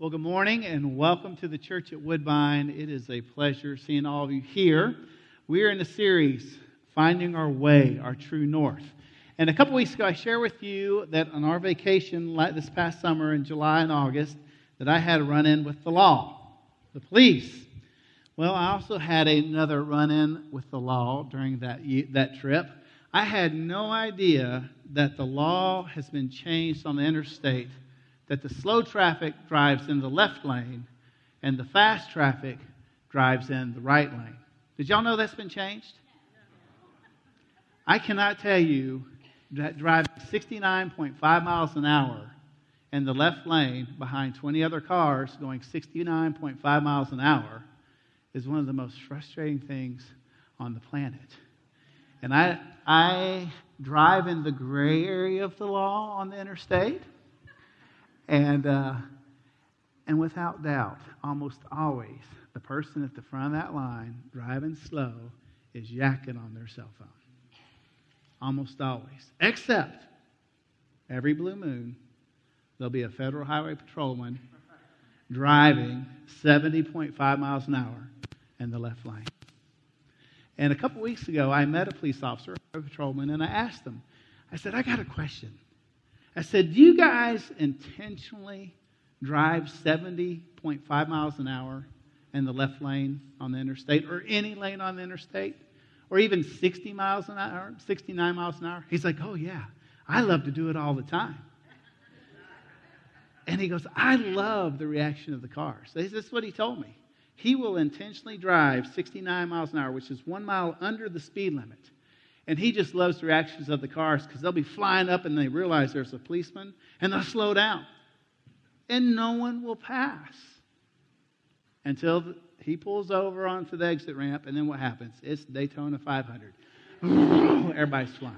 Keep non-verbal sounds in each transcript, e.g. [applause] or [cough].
Well, good morning and welcome to the church at Woodbine. It is a pleasure seeing all of you here. We are in a series, Finding Our Way, Our True North. And a couple weeks ago, I shared with you that on our vacation this past summer in July and August, that I had a run in with the law, the police. Well, I also had another run in with the law during that, that trip. I had no idea that the law has been changed on the interstate that the slow traffic drives in the left lane and the fast traffic drives in the right lane. Did y'all know that's been changed? I cannot tell you that driving 69.5 miles an hour in the left lane behind 20 other cars going 69.5 miles an hour is one of the most frustrating things on the planet. And I, I drive in the gray area of the law on the interstate. And, uh, and without doubt, almost always, the person at the front of that line driving slow is yakking on their cell phone. Almost always. Except every blue moon, there'll be a federal highway patrolman driving 70.5 miles an hour in the left lane. And a couple weeks ago, I met a police officer, a patrolman, and I asked him, I said, I got a question. I said, Do you guys intentionally drive 70.5 miles an hour in the left lane on the interstate or any lane on the interstate? Or even 60 miles an hour, 69 miles an hour? He's like, Oh, yeah, I love to do it all the time. And he goes, I love the reaction of the cars. This is what he told me. He will intentionally drive 69 miles an hour, which is one mile under the speed limit and he just loves the reactions of the cars because they'll be flying up and they realize there's a policeman and they'll slow down. And no one will pass until he pulls over onto the exit ramp. And then what happens? It's Daytona 500. [laughs] Everybody's flying.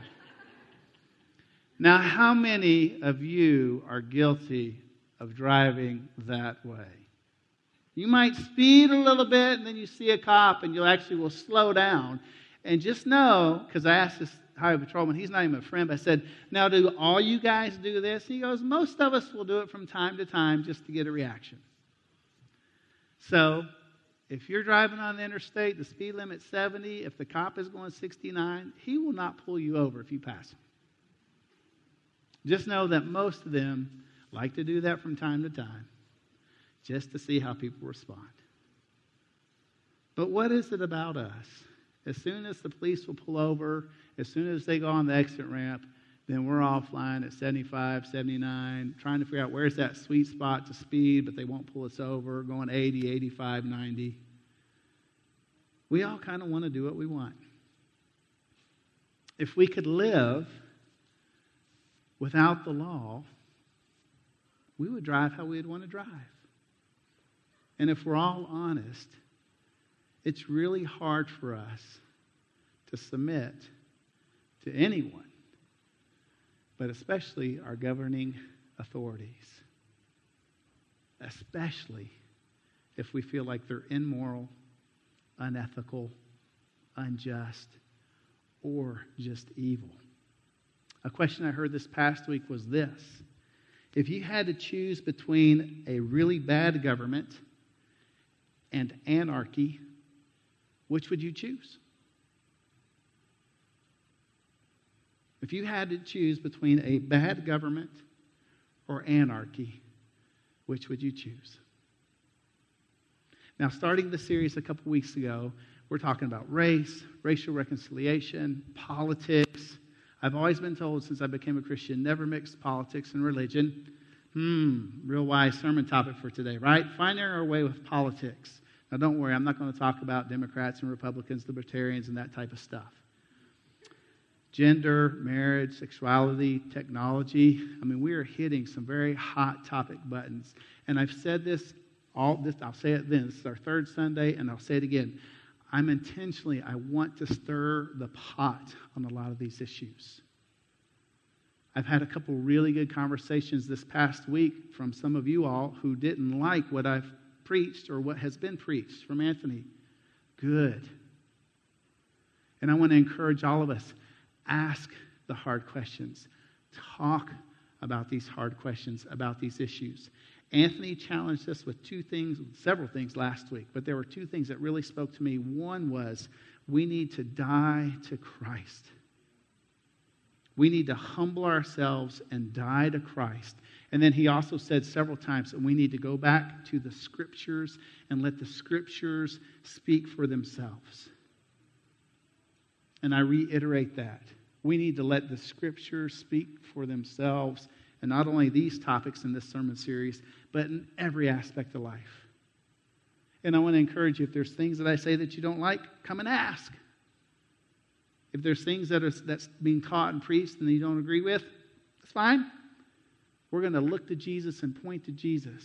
Now, how many of you are guilty of driving that way? You might speed a little bit and then you see a cop and you actually will slow down and just know, because I asked this highway patrolman, he's not even a friend, but I said, Now, do all you guys do this? He goes, Most of us will do it from time to time just to get a reaction. So, if you're driving on the interstate, the speed limit's 70, if the cop is going 69, he will not pull you over if you pass him. Just know that most of them like to do that from time to time just to see how people respond. But what is it about us as soon as the police will pull over, as soon as they go on the exit ramp, then we're flying at 75, 79, trying to figure out where's that sweet spot to speed, but they won't pull us over, going 80, 85, 90. We all kind of want to do what we want. If we could live without the law, we would drive how we'd want to drive. And if we're all honest, it's really hard for us to submit to anyone, but especially our governing authorities, especially if we feel like they're immoral, unethical, unjust, or just evil. A question I heard this past week was this If you had to choose between a really bad government and anarchy, which would you choose? If you had to choose between a bad government or anarchy, which would you choose? Now, starting the series a couple weeks ago, we're talking about race, racial reconciliation, politics. I've always been told since I became a Christian never mix politics and religion. Hmm, real wise sermon topic for today, right? Finding our way with politics. Now, don't worry, I'm not going to talk about Democrats and Republicans, libertarians, and that type of stuff. Gender, marriage, sexuality, technology. I mean, we are hitting some very hot topic buttons. And I've said this all this, I'll say it then. This is our third Sunday, and I'll say it again. I'm intentionally, I want to stir the pot on a lot of these issues. I've had a couple really good conversations this past week from some of you all who didn't like what I've preached or what has been preached from Anthony. Good. And I want to encourage all of us ask the hard questions, talk about these hard questions, about these issues. Anthony challenged us with two things, several things last week, but there were two things that really spoke to me. One was we need to die to Christ. We need to humble ourselves and die to Christ. And then he also said several times that we need to go back to the scriptures and let the scriptures speak for themselves. And I reiterate that. We need to let the scriptures speak for themselves, and not only these topics in this sermon series, but in every aspect of life. And I want to encourage you if there's things that I say that you don't like, come and ask. If there's things that are that's being taught and preached and you don't agree with, it's fine. We're going to look to Jesus and point to Jesus.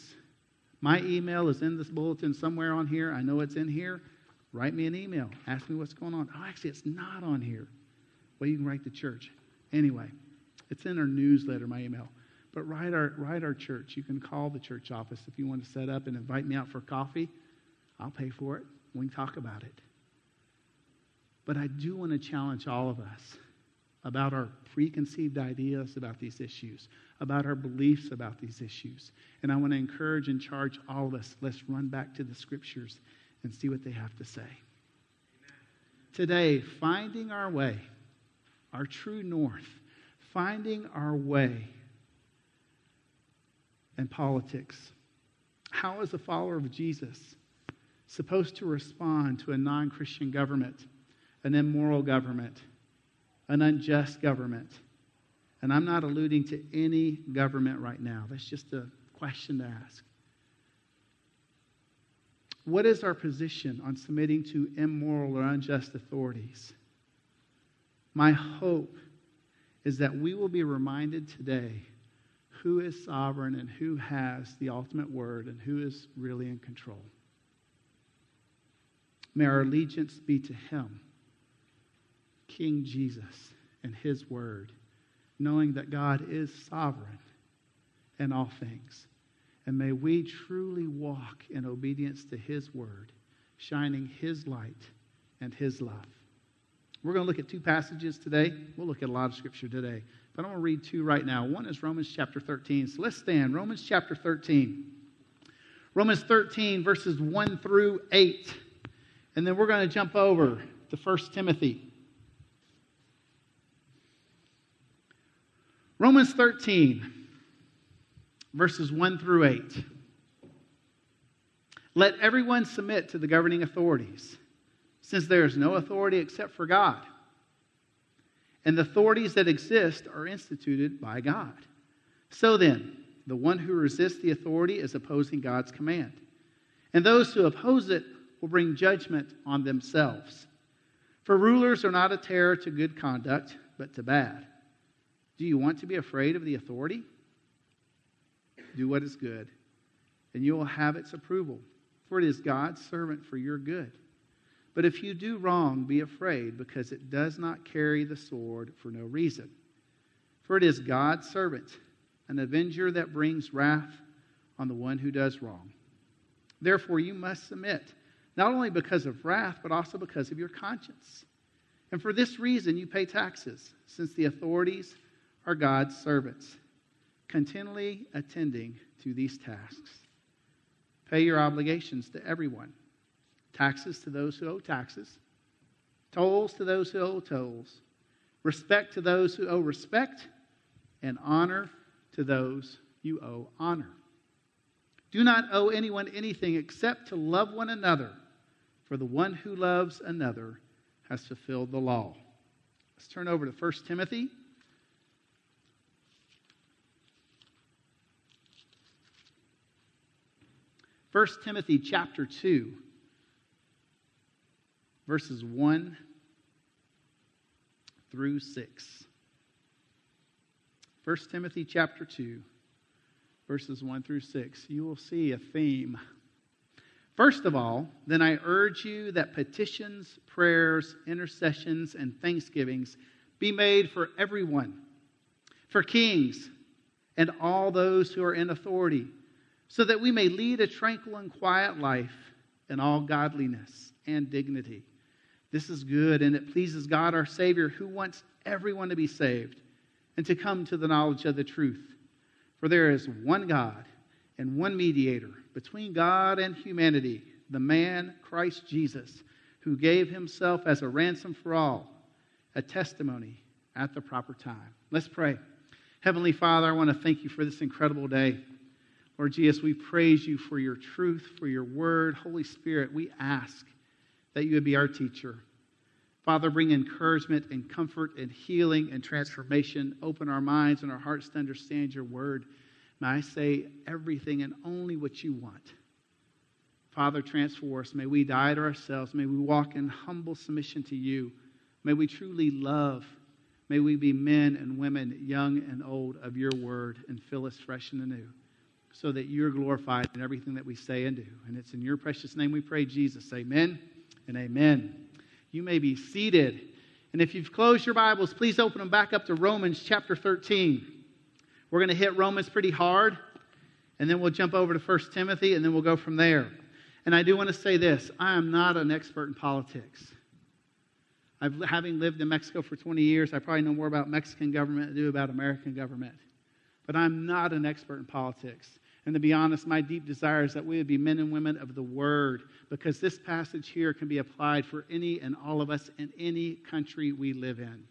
My email is in this bulletin somewhere on here. I know it's in here. Write me an email. Ask me what's going on. Oh, actually, it's not on here. Well, you can write the church. Anyway, it's in our newsletter, my email. But write our, write our church. You can call the church office if you want to set up and invite me out for coffee. I'll pay for it. We can talk about it. But I do want to challenge all of us about our preconceived ideas about these issues, about our beliefs about these issues. And I want to encourage and charge all of us let's run back to the scriptures and see what they have to say. Amen. Today, finding our way, our true north, finding our way in politics. How is a follower of Jesus supposed to respond to a non Christian government, an immoral government? An unjust government. And I'm not alluding to any government right now. That's just a question to ask. What is our position on submitting to immoral or unjust authorities? My hope is that we will be reminded today who is sovereign and who has the ultimate word and who is really in control. May our allegiance be to him King Jesus and his word, knowing that God is sovereign in all things. And may we truly walk in obedience to his word, shining his light and his love. We're going to look at two passages today. We'll look at a lot of scripture today. But I'm going to read two right now. One is Romans chapter 13. So let's stand. Romans chapter 13. Romans 13, verses 1 through 8. And then we're going to jump over to 1 Timothy Romans 13, verses 1 through 8. Let everyone submit to the governing authorities, since there is no authority except for God. And the authorities that exist are instituted by God. So then, the one who resists the authority is opposing God's command. And those who oppose it will bring judgment on themselves. For rulers are not a terror to good conduct, but to bad. Do you want to be afraid of the authority? Do what is good, and you will have its approval, for it is God's servant for your good. But if you do wrong, be afraid, because it does not carry the sword for no reason. For it is God's servant, an avenger that brings wrath on the one who does wrong. Therefore, you must submit, not only because of wrath, but also because of your conscience. And for this reason, you pay taxes, since the authorities are God's servants, continually attending to these tasks. Pay your obligations to everyone taxes to those who owe taxes, tolls to those who owe tolls, respect to those who owe respect, and honor to those you owe honor. Do not owe anyone anything except to love one another, for the one who loves another has fulfilled the law. Let's turn over to 1 Timothy 1 Timothy chapter 2, verses 1 through 6. 1 Timothy chapter 2, verses 1 through 6. You will see a theme. First of all, then I urge you that petitions, prayers, intercessions, and thanksgivings be made for everyone, for kings and all those who are in authority so that we may lead a tranquil and quiet life in all godliness and dignity. This is good, and it pleases God our Savior, who wants everyone to be saved and to come to the knowledge of the truth. For there is one God and one mediator between God and humanity, the man Christ Jesus, who gave himself as a ransom for all, a testimony at the proper time. Let's pray. Heavenly Father, I want to thank you for this incredible day. Lord Jesus, we praise you for your truth, for your word. Holy Spirit, we ask that you would be our teacher. Father, bring encouragement and comfort and healing and transformation. Open our minds and our hearts to understand your word. May I say everything and only what you want. Father, transform us. May we die to ourselves. May we walk in humble submission to you. May we truly love. May we be men and women, young and old, of your word and fill us fresh and anew so that you're glorified in everything that we say and do. And it's in your precious name we pray, Jesus. Amen and amen. You may be seated. And if you've closed your Bibles, please open them back up to Romans chapter 13. We're going to hit Romans pretty hard, and then we'll jump over to 1 Timothy, and then we'll go from there. And I do want to say this I am not an expert in politics. I've, having lived in Mexico for 20 years, I probably know more about Mexican government than I do about American government. But I'm not an expert in politics. And to be honest, my deep desire is that we would be men and women of the Word, because this passage here can be applied for any and all of us in any country we live in,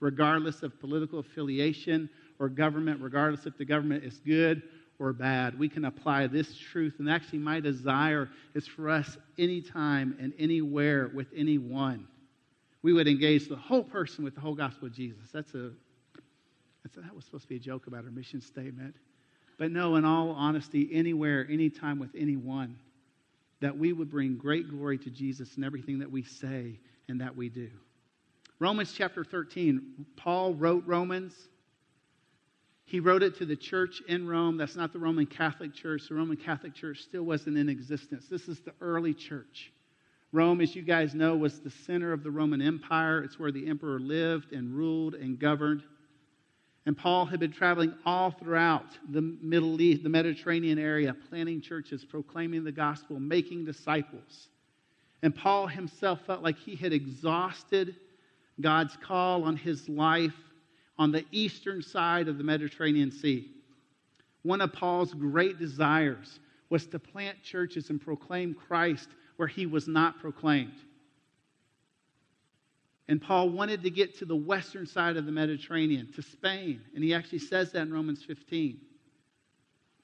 regardless of political affiliation or government, regardless if the government is good or bad. We can apply this truth. And actually, my desire is for us anytime and anywhere with anyone. We would engage the whole person with the whole gospel of Jesus. That's a, that's that was supposed to be a joke about our mission statement. But no, in all honesty, anywhere, anytime with anyone, that we would bring great glory to Jesus in everything that we say and that we do. Romans chapter 13, Paul wrote Romans. He wrote it to the church in Rome. That's not the Roman Catholic Church. The Roman Catholic Church still wasn't in existence. This is the early church. Rome, as you guys know, was the center of the Roman Empire. It's where the emperor lived and ruled and governed. And Paul had been traveling all throughout the Middle East, the Mediterranean area, planting churches, proclaiming the gospel, making disciples. And Paul himself felt like he had exhausted God's call on his life on the eastern side of the Mediterranean Sea. One of Paul's great desires was to plant churches and proclaim Christ where he was not proclaimed. And Paul wanted to get to the western side of the Mediterranean, to Spain. And he actually says that in Romans 15.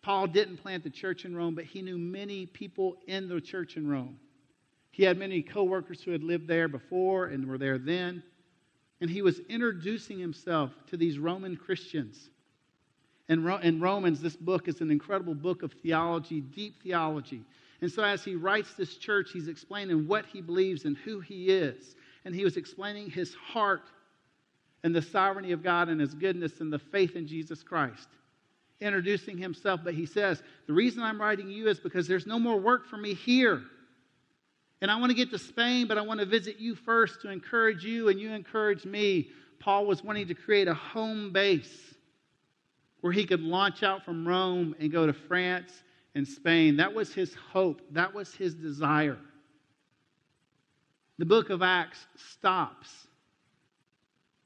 Paul didn't plant the church in Rome, but he knew many people in the church in Rome. He had many coworkers who had lived there before and were there then. And he was introducing himself to these Roman Christians. And in Romans, this book is an incredible book of theology, deep theology. And so, as he writes this church, he's explaining what he believes and who he is and he was explaining his heart and the sovereignty of God and his goodness and the faith in Jesus Christ, introducing himself. But he says, The reason I'm writing you is because there's no more work for me here. And I want to get to Spain, but I want to visit you first to encourage you, and you encourage me. Paul was wanting to create a home base where he could launch out from Rome and go to France and Spain. That was his hope, that was his desire. The book of Acts stops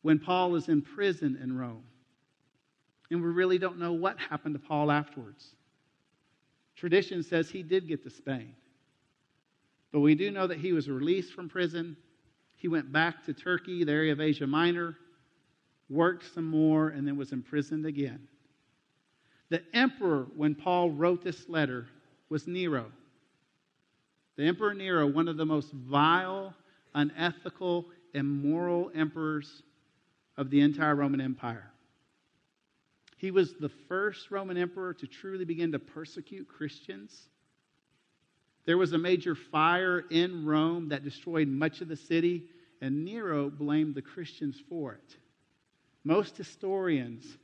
when Paul is in prison in Rome. And we really don't know what happened to Paul afterwards. Tradition says he did get to Spain. But we do know that he was released from prison. He went back to Turkey, the area of Asia Minor, worked some more, and then was imprisoned again. The emperor, when Paul wrote this letter, was Nero. The Emperor Nero, one of the most vile unethical, immoral emperors of the entire Roman Empire. He was the first Roman emperor to truly begin to persecute Christians. There was a major fire in Rome that destroyed much of the city, and Nero blamed the Christians for it. Most historians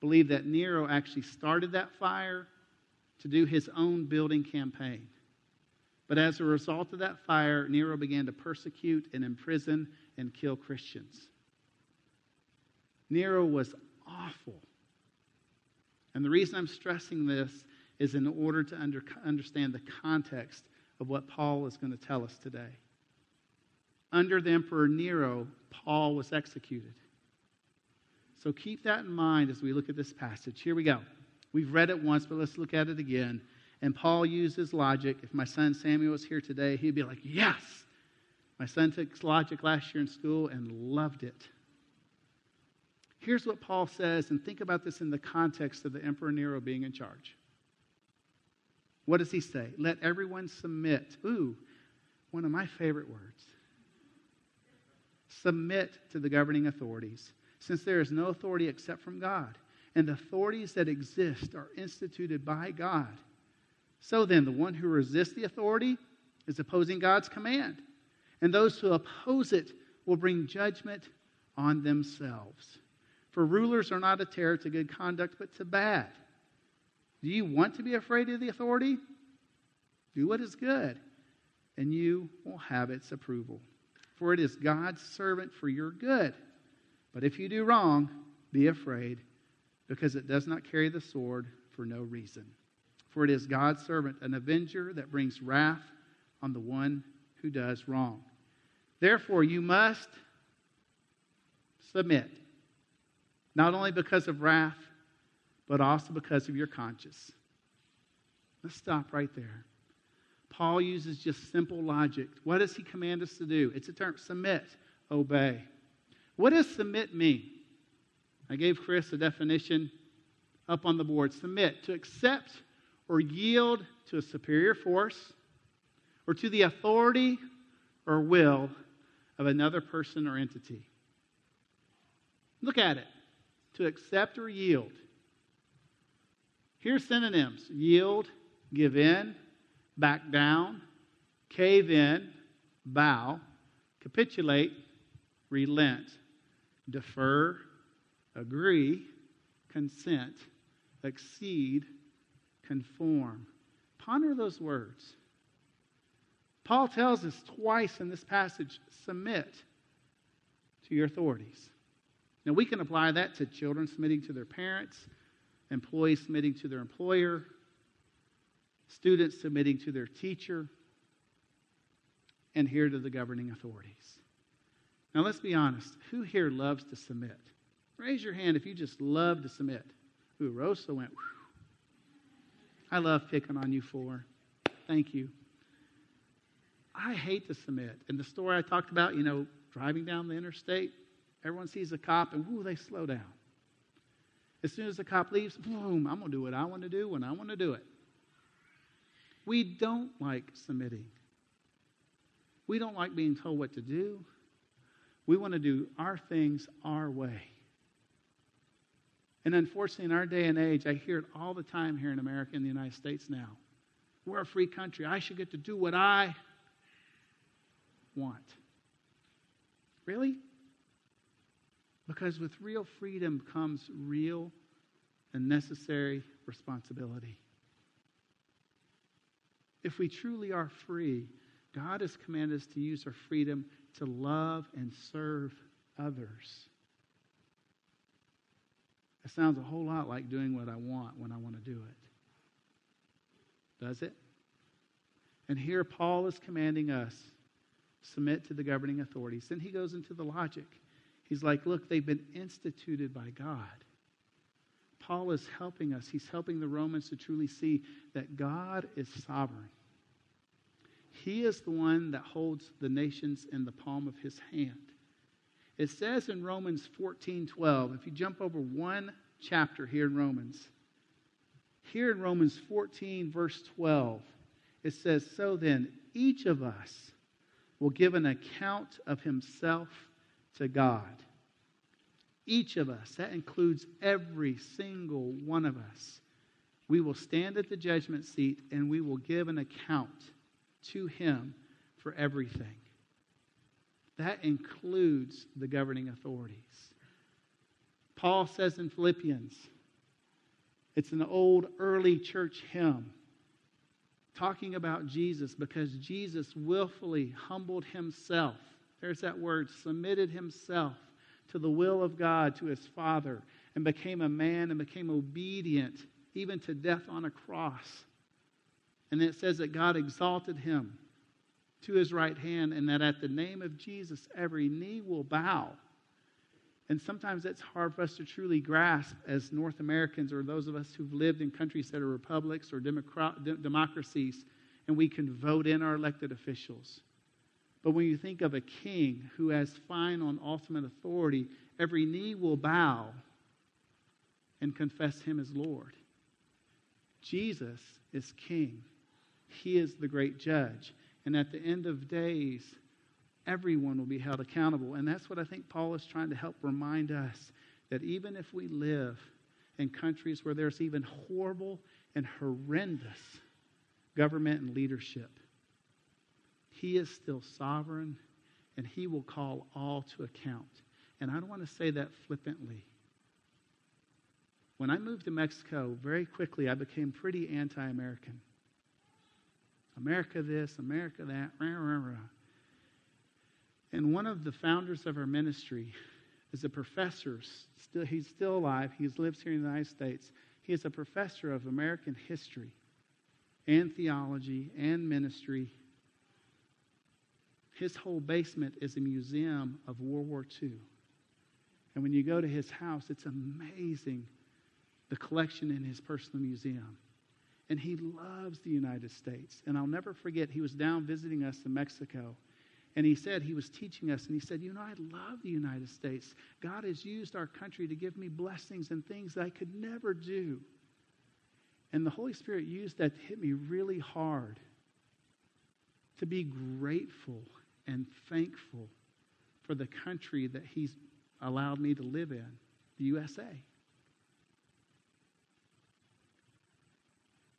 believe that Nero actually started that fire to do his own building campaign. But as a result of that fire, Nero began to persecute and imprison and kill Christians. Nero was awful. And the reason I'm stressing this is in order to under, understand the context of what Paul is going to tell us today. Under the Emperor Nero, Paul was executed. So keep that in mind as we look at this passage. Here we go We've read it once, but let's look at it again. And Paul uses logic. If my son Samuel was here today, he'd be like, Yes! My son took logic last year in school and loved it. Here's what Paul says, and think about this in the context of the Emperor Nero being in charge. What does he say? Let everyone submit. Ooh, one of my favorite words. Submit to the governing authorities, since there is no authority except from God, and the authorities that exist are instituted by God. So then, the one who resists the authority is opposing God's command, and those who oppose it will bring judgment on themselves. For rulers are not a terror to good conduct, but to bad. Do you want to be afraid of the authority? Do what is good, and you will have its approval. For it is God's servant for your good. But if you do wrong, be afraid, because it does not carry the sword for no reason. For it is God's servant, an avenger that brings wrath on the one who does wrong. Therefore, you must submit, not only because of wrath, but also because of your conscience. Let's stop right there. Paul uses just simple logic. What does he command us to do? It's a term submit, obey. What does submit mean? I gave Chris a definition up on the board. Submit, to accept or yield to a superior force or to the authority or will of another person or entity. Look at it. To accept or yield. Here's synonyms yield, give in, back down, cave in, bow, capitulate, relent, defer, agree, consent, accede, conform. Ponder those words. Paul tells us twice in this passage submit to your authorities. Now, we can apply that to children submitting to their parents, employees submitting to their employer, students submitting to their teacher, and here to the governing authorities. Now, let's be honest. Who here loves to submit? Raise your hand if you just love to submit. Ooh, Rosa went, whew. I love picking on you for. Thank you. I hate to submit. In the story I talked about, you know, driving down the interstate, everyone sees a cop and, whoo, they slow down. As soon as the cop leaves, boom, I'm going to do what I want to do when I want to do it. We don't like submitting. We don't like being told what to do. We want to do our things our way. And unfortunately, in our day and age, I hear it all the time here in America and the United States now. We're a free country. I should get to do what I want. Really? Because with real freedom comes real and necessary responsibility. If we truly are free, God has commanded us to use our freedom to love and serve others. It sounds a whole lot like doing what I want when I want to do it. Does it? And here Paul is commanding us submit to the governing authorities. Then he goes into the logic. He's like, look, they've been instituted by God. Paul is helping us. He's helping the Romans to truly see that God is sovereign. He is the one that holds the nations in the palm of his hand. It says in Romans 14 12, if you jump over one chapter here in Romans, here in Romans 14, verse 12, it says, So then, each of us will give an account of himself to God. Each of us, that includes every single one of us, we will stand at the judgment seat and we will give an account to him for everything. That includes the governing authorities. Paul says in Philippians, it's an old early church hymn talking about Jesus because Jesus willfully humbled himself. There's that word, submitted himself to the will of God, to his Father, and became a man and became obedient even to death on a cross. And it says that God exalted him to his right hand, and that at the name of Jesus, every knee will bow And sometimes it's hard for us to truly grasp as North Americans or those of us who've lived in countries that are republics or democracies and we can vote in our elected officials. But when you think of a king who has final and ultimate authority, every knee will bow and confess him as Lord. Jesus is king. He is the great judge. And at the end of days, everyone will be held accountable. And that's what I think Paul is trying to help remind us that even if we live in countries where there's even horrible and horrendous government and leadership, he is still sovereign and he will call all to account. And I don't want to say that flippantly. When I moved to Mexico, very quickly I became pretty anti American. America this, America that, rah, rah, rah. And one of the founders of our ministry is a professor. Still, he's still alive. He lives here in the United States. He is a professor of American history and theology and ministry. His whole basement is a museum of World War II. And when you go to his house, it's amazing the collection in his personal museum. And he loves the United States. And I'll never forget, he was down visiting us in Mexico. And he said, he was teaching us, and he said, You know, I love the United States. God has used our country to give me blessings and things that I could never do. And the Holy Spirit used that to hit me really hard to be grateful and thankful for the country that He's allowed me to live in, the USA.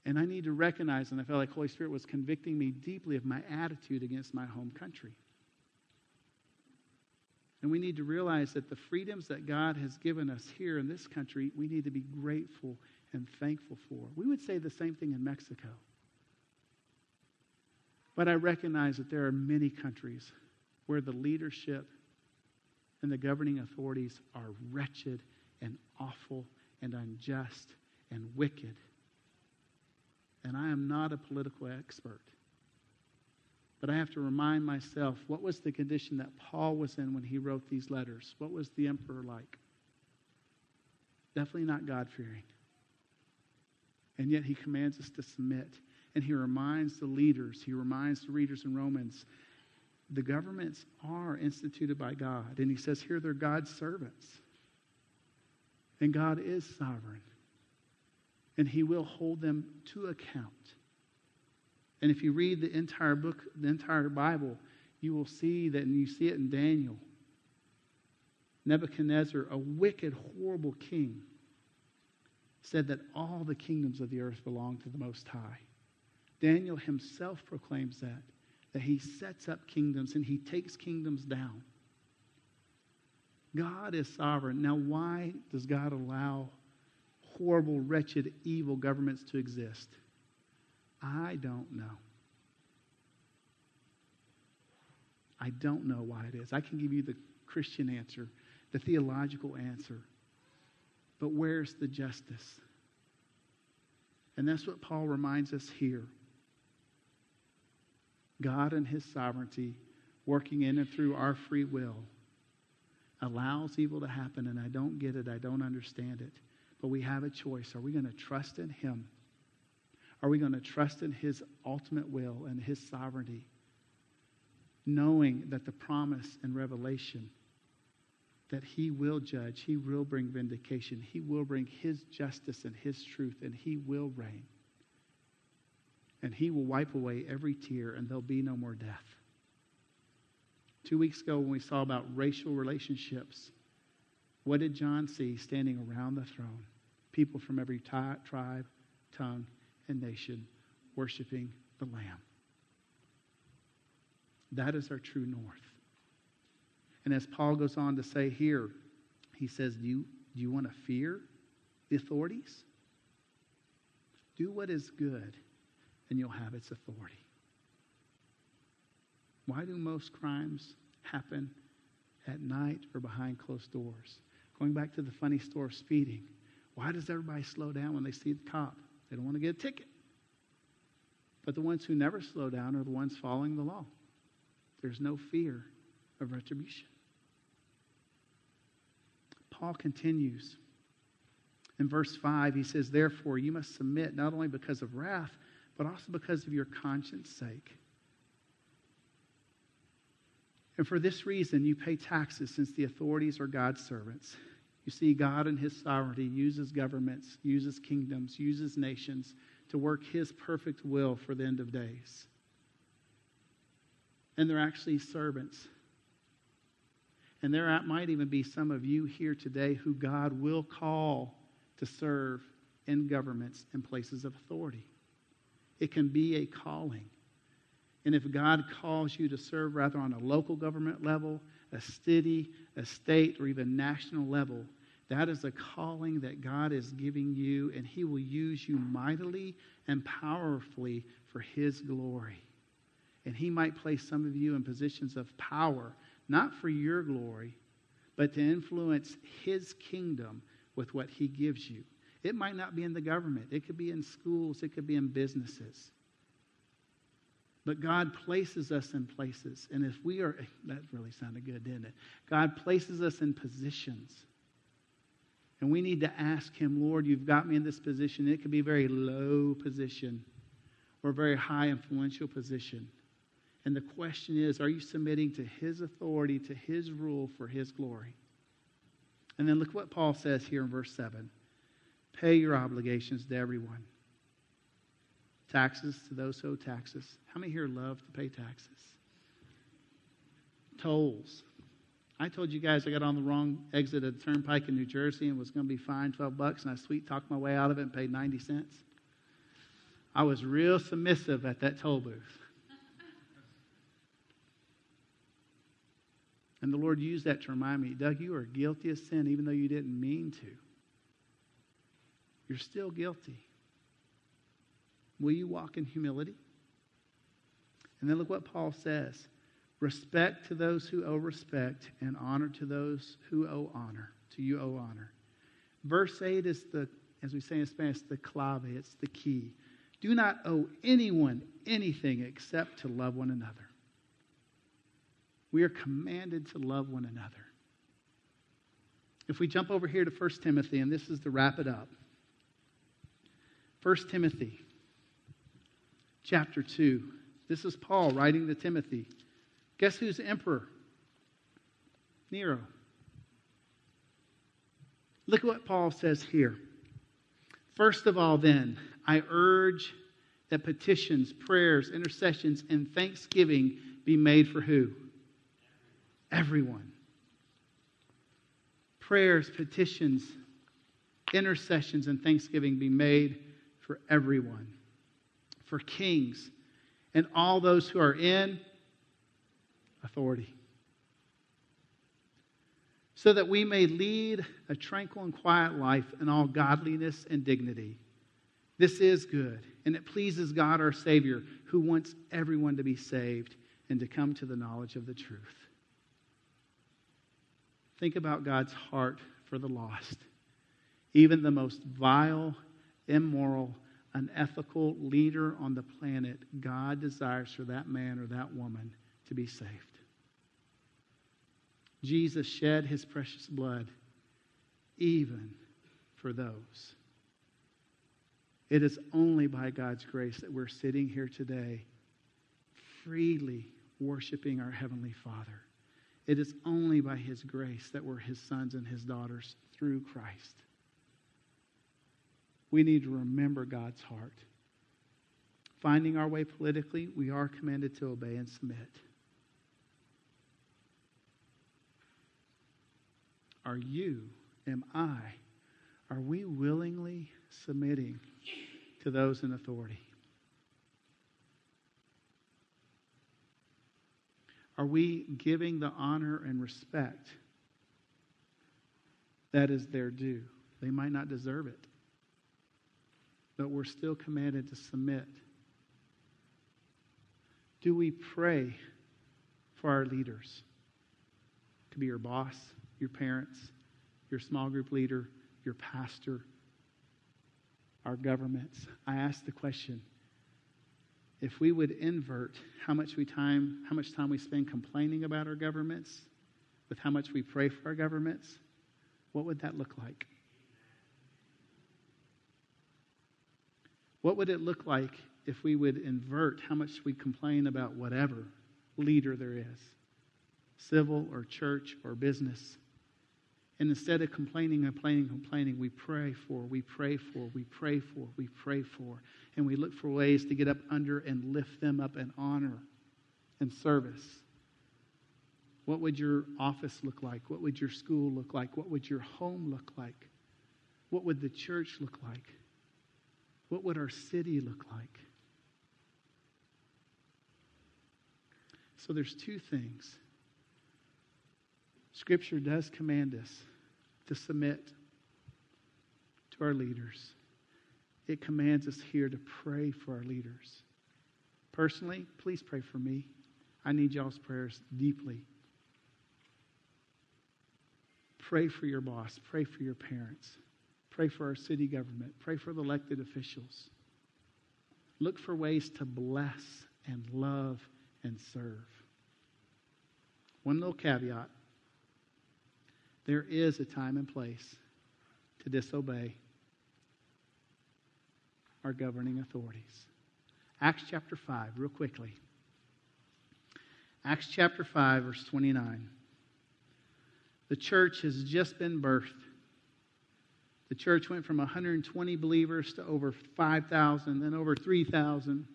And I need to recognize, and I felt like Holy Spirit was convicting me deeply of my attitude against my home country. And we need to realize that the freedoms that God has given us here in this country, we need to be grateful and thankful for. We would say the same thing in Mexico. But I recognize that there are many countries where the leadership and the governing authorities are wretched and awful and unjust and wicked. And I am not a political expert. But I have to remind myself what was the condition that Paul was in when he wrote these letters? What was the emperor like? Definitely not God fearing. And yet he commands us to submit. And he reminds the leaders, he reminds the readers in Romans, the governments are instituted by God. And he says here they're God's servants. And God is sovereign. And he will hold them to account. And if you read the entire book, the entire Bible, you will see that, and you see it in Daniel. Nebuchadnezzar, a wicked, horrible king, said that all the kingdoms of the earth belong to the Most High. Daniel himself proclaims that, that he sets up kingdoms and he takes kingdoms down. God is sovereign. Now, why does God allow horrible, wretched, evil governments to exist? I don't know. I don't know why it is. I can give you the Christian answer, the theological answer. But where's the justice? And that's what Paul reminds us here. God and his sovereignty, working in and through our free will, allows evil to happen, and I don't get it, I don't understand it. But we have a choice. Are we going to trust in him? Are we going to trust in his ultimate will and his sovereignty? Knowing that the promise and revelation that he will judge, he will bring vindication, he will bring his justice and his truth, and he will reign. And he will wipe away every tear, and there'll be no more death. Two weeks ago, when we saw about racial relationships, what did John see standing around the throne? People from every t- tribe, tongue, and nation worshiping the Lamb. That is our true north. And as Paul goes on to say here, he says, Do you, do you want to fear the authorities? Do what is good, and you'll have its authority. Why do most crimes happen at night or behind closed doors? Going back to the funny story of speeding, why does everybody slow down when they see the cop? They don't want to get a ticket. But the ones who never slow down are the ones following the law. There's no fear of retribution. Paul continues. In verse 5, he says, Therefore, you must submit not only because of wrath, but also because of your conscience sake. And for this reason, you pay taxes since the authorities are God's servants. You see, God in His sovereignty uses governments, uses kingdoms, uses nations to work His perfect will for the end of days. And they're actually servants. And there might even be some of you here today who God will call to serve in governments and places of authority. It can be a calling. And if God calls you to serve rather on a local government level, a city, a state, or even national level, that is a calling that God is giving you, and He will use you mightily and powerfully for His glory. And He might place some of you in positions of power, not for your glory, but to influence His kingdom with what He gives you. It might not be in the government, it could be in schools, it could be in businesses. But God places us in places. And if we are, [laughs] that really sounded good, didn't it? God places us in positions. And we need to ask Him, Lord, you've got me in this position. It could be a very low position or a very high influential position. And the question is, are you submitting to His authority, to His rule for His glory? And then look what Paul says here in verse 7 pay your obligations to everyone Taxes to those who owe taxes. How many here love to pay taxes? Tolls. I told you guys I got on the wrong exit of the turnpike in New Jersey and was going to be fined 12 bucks, and I sweet talked my way out of it and paid 90 cents. I was real submissive at that toll booth. And the Lord used that to remind me, Doug, you are guilty of sin even though you didn't mean to. You're still guilty. Will you walk in humility? And then look what Paul says respect to those who owe respect, and honor to those who owe honor. To you owe honor. Verse 8 is the, as we say in Spanish, the clave, it's the key. Do not owe anyone anything except to love one another. We are commanded to love one another. If we jump over here to 1 Timothy, and this is to wrap it up. 1 Timothy chapter 2. This is Paul writing to Timothy. Guess who's emperor? Nero. Look at what Paul says here. First of all, then, I urge that petitions, prayers, intercessions, and thanksgiving be made for who? Everyone. Prayers, petitions, intercessions, and thanksgiving be made for everyone for kings and all those who are in authority. So that we may lead a tranquil and quiet life in all godliness and dignity. This is good, and it pleases God our Savior, who wants everyone to be saved and to come to the knowledge of the truth. Think about God's heart for the lost. Even the most vile, immoral, unethical leader on the planet, God desires for that man or that woman to be saved. Jesus shed his precious blood even for those. It is only by God's grace that we're sitting here today freely worshiping our Heavenly Father. It is only by His grace that we're His sons and His daughters through Christ we need to remember God's heart. Finding our way politically, we are commanded to obey and submit. Are you, am I, are we willingly submitting to those in authority? Are we giving the honor and respect that is their due? They might not deserve it but we're still commanded to submit. Do we pray for our leaders? It could be your boss, your parents, your small group leader, your pastor, our governments. I ask the question if we would invert how much we time how much time we spend complaining about our governments with how much we pray for our governments what would that look like? What would it look like if we would invert how much we complain about whatever leader there is, civil or church or business? And instead of complaining, complaining, complaining, we pray for, we pray for, we pray for, we pray for. And we look for ways to get up under and lift them up in honor and service. What would your office look like? What would your school look like? What would your home look like? What would the church look like? What would our city look like? So there's two things. Scripture does command us to submit to our leaders. It commands us here to pray for our leaders. Personally, please pray for me. I need y'all's prayers deeply. Pray for your boss. Pray for your parents. Pray for our city government. Pray for the elected officials. Look for ways to bless and love and serve. One little caveat there is a time and place to disobey our governing authorities. Acts chapter 5, real quickly. Acts chapter 5, verse 29. The church has just been birthed. The church went from 120 believers to over 5,000, then over 3,000.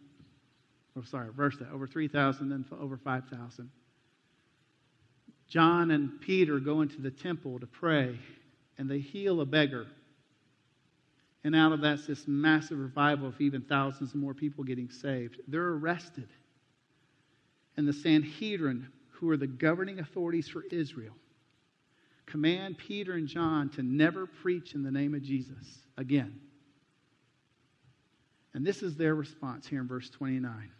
Oh, sorry, verse that. Over 3,000, then over 5,000. John and Peter go into the temple to pray, and they heal a beggar. And out of that's this massive revival of even thousands more people getting saved. They're arrested. And the Sanhedrin, who are the governing authorities for Israel, command Peter and John to never preach in the name of Jesus again. And this is their response here in verse 29.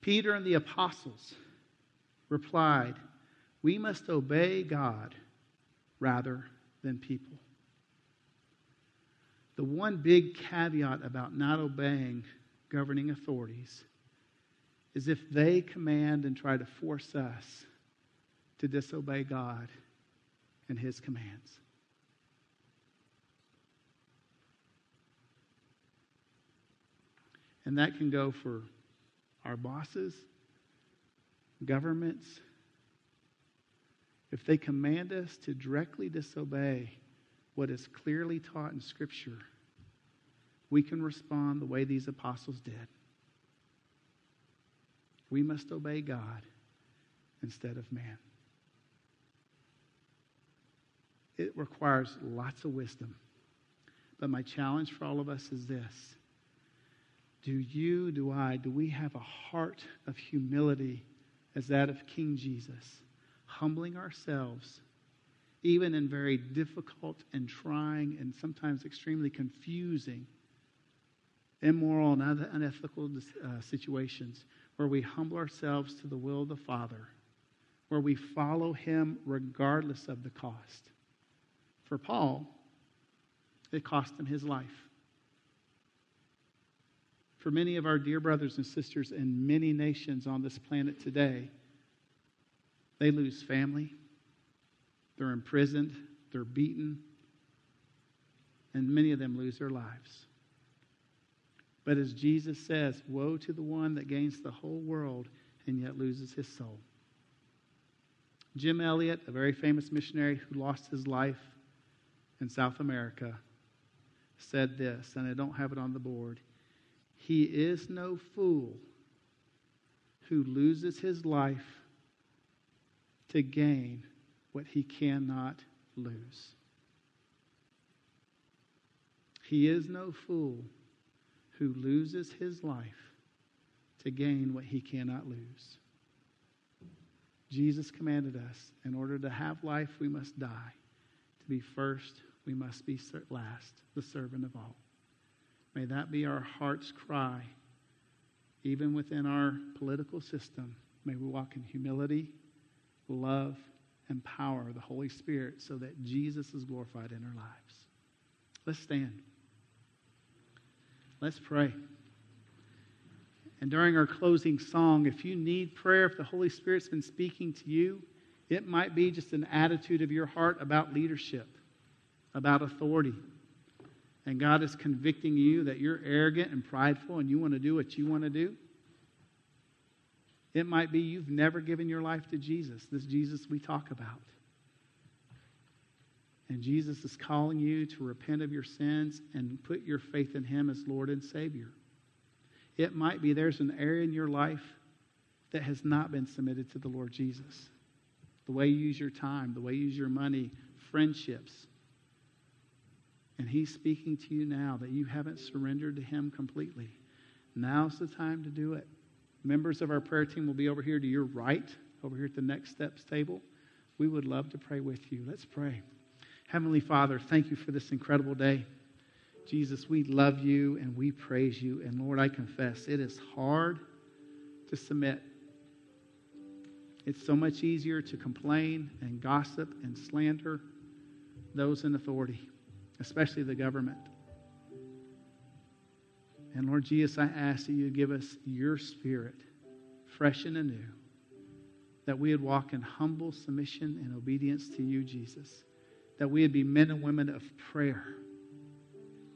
Peter and the apostles replied, We must obey God rather than people. The one big caveat about not obeying governing authorities is if they command and try to force us to disobey God and His commands. And that can go for our bosses, governments, if they command us to directly disobey what is clearly taught in Scripture, we can respond the way these apostles did. We must obey God instead of man. It requires lots of wisdom. But my challenge for all of us is this Do you, do I, do we have a heart of humility as that of King Jesus? humbling ourselves, even in very difficult and trying and sometimes extremely confusing, immoral and unethical uh, situations, where we humble ourselves to the will of the Father, where we follow Him regardless of the cost. For Paul, it cost him his life. For many of our dear brothers and sisters in many nations on this planet today, they lose family, they're imprisoned, they're beaten, and many of them lose their lives. But as Jesus says, Woe to the one that gains the whole world and yet loses his soul. Jim Elliot, a very famous missionary who lost his life in South America, said this, and I don't have it on the board. He is no fool who loses his life to gain what he cannot lose. He is no fool who loses his life to gain what he cannot lose. Jesus commanded us in order to have life, we must die. To be first, we must be last, the servant of all. May that be our heart's cry, even within our political system. May we walk in humility love, and power of the Holy Spirit so that Jesus is glorified in our lives. Let's stand. Let's pray. And during our closing song, if you need prayer, if the Holy Spirit's been speaking to you, It might be just an attitude of your heart about leadership, about authority. And God is convicting you that you're arrogant and prideful and you want to do what you want to do. It might be you've never given your life to Jesus, this Jesus we talk about. And Jesus is calling you to repent of your sins and put your faith in Him as Lord and Savior. It might be there's an area in your life that has not been submitted to the Lord Jesus. The way you use your time, the way you use your money, friendships. And He's speaking to you now that you haven't surrendered to Him completely. Now's the time to do it. Members of our prayer team will be over here to your right, over here at the next steps table. We would love to pray with you. Let's pray. Heavenly Father, thank you for this incredible day. Jesus, we love you and we praise you. And Lord, I confess it is hard to submit. It's so much easier to complain and gossip and slander those in authority, especially the government. And Lord Jesus, I ask that you give us your spirit, fresh and anew, that we would walk in humble submission and obedience to you, Jesus, that we would be men and women of prayer,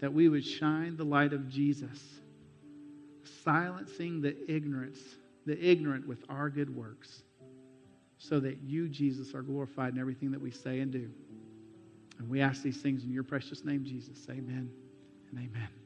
that we would shine the light of Jesus, silencing the ignorance, the ignorant with our good works, so that you, Jesus, are glorified in everything that we say and do. And we ask these things in your precious name, Jesus. Amen and amen.